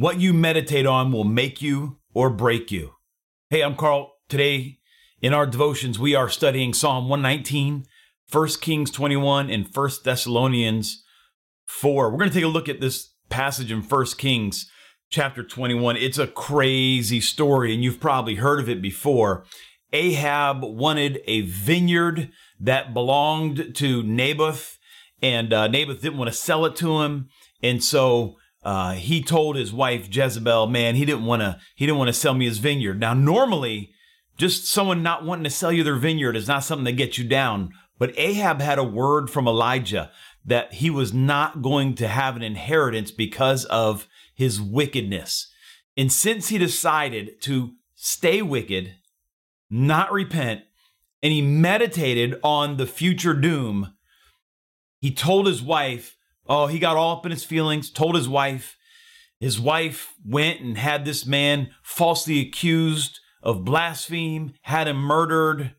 What you meditate on will make you or break you. Hey, I'm Carl. Today in our devotions, we are studying Psalm 119, 1 Kings 21, and 1 Thessalonians 4. We're going to take a look at this passage in 1 Kings chapter 21. It's a crazy story, and you've probably heard of it before. Ahab wanted a vineyard that belonged to Naboth, and uh, Naboth didn't want to sell it to him. And so uh, he told his wife Jezebel, man, he didn't want to he didn't want to sell me his vineyard. Now, normally, just someone not wanting to sell you their vineyard is not something that gets you down. But Ahab had a word from Elijah that he was not going to have an inheritance because of his wickedness. And since he decided to stay wicked, not repent, and he meditated on the future doom, he told his wife, Oh, he got all up in his feelings, told his wife. His wife went and had this man falsely accused of blaspheme, had him murdered,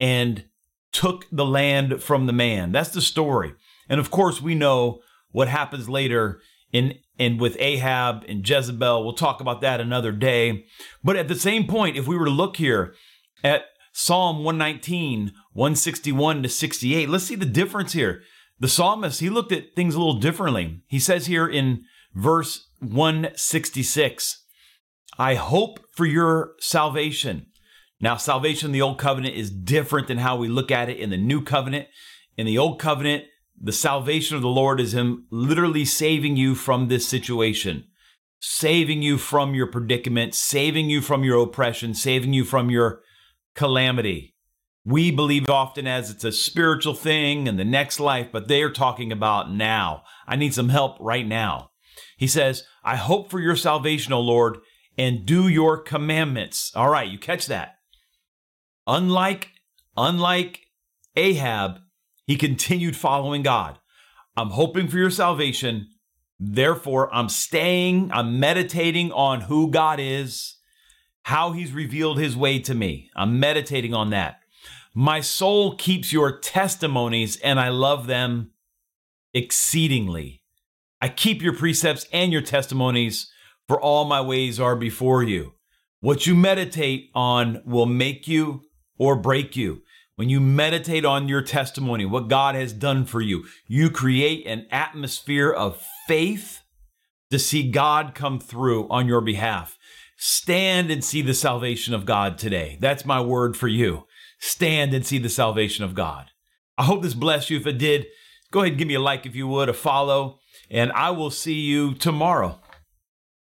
and took the land from the man. That's the story. And of course, we know what happens later in and with Ahab and Jezebel. We'll talk about that another day. But at the same point, if we were to look here at Psalm 119, 161 to 68, let's see the difference here. The psalmist, he looked at things a little differently. He says here in verse 166, I hope for your salvation. Now, salvation in the old covenant is different than how we look at it in the new covenant. In the old covenant, the salvation of the Lord is Him literally saving you from this situation, saving you from your predicament, saving you from your oppression, saving you from your calamity. We believe often as it's a spiritual thing and the next life, but they are talking about now. I need some help right now. He says, I hope for your salvation, O Lord, and do your commandments. All right, you catch that. Unlike, unlike Ahab, he continued following God. I'm hoping for your salvation. Therefore, I'm staying, I'm meditating on who God is, how he's revealed his way to me. I'm meditating on that. My soul keeps your testimonies and I love them exceedingly. I keep your precepts and your testimonies, for all my ways are before you. What you meditate on will make you or break you. When you meditate on your testimony, what God has done for you, you create an atmosphere of faith to see God come through on your behalf. Stand and see the salvation of God today. That's my word for you stand and see the salvation of God. I hope this blessed you. If it did, go ahead and give me a like if you would, a follow, and I will see you tomorrow.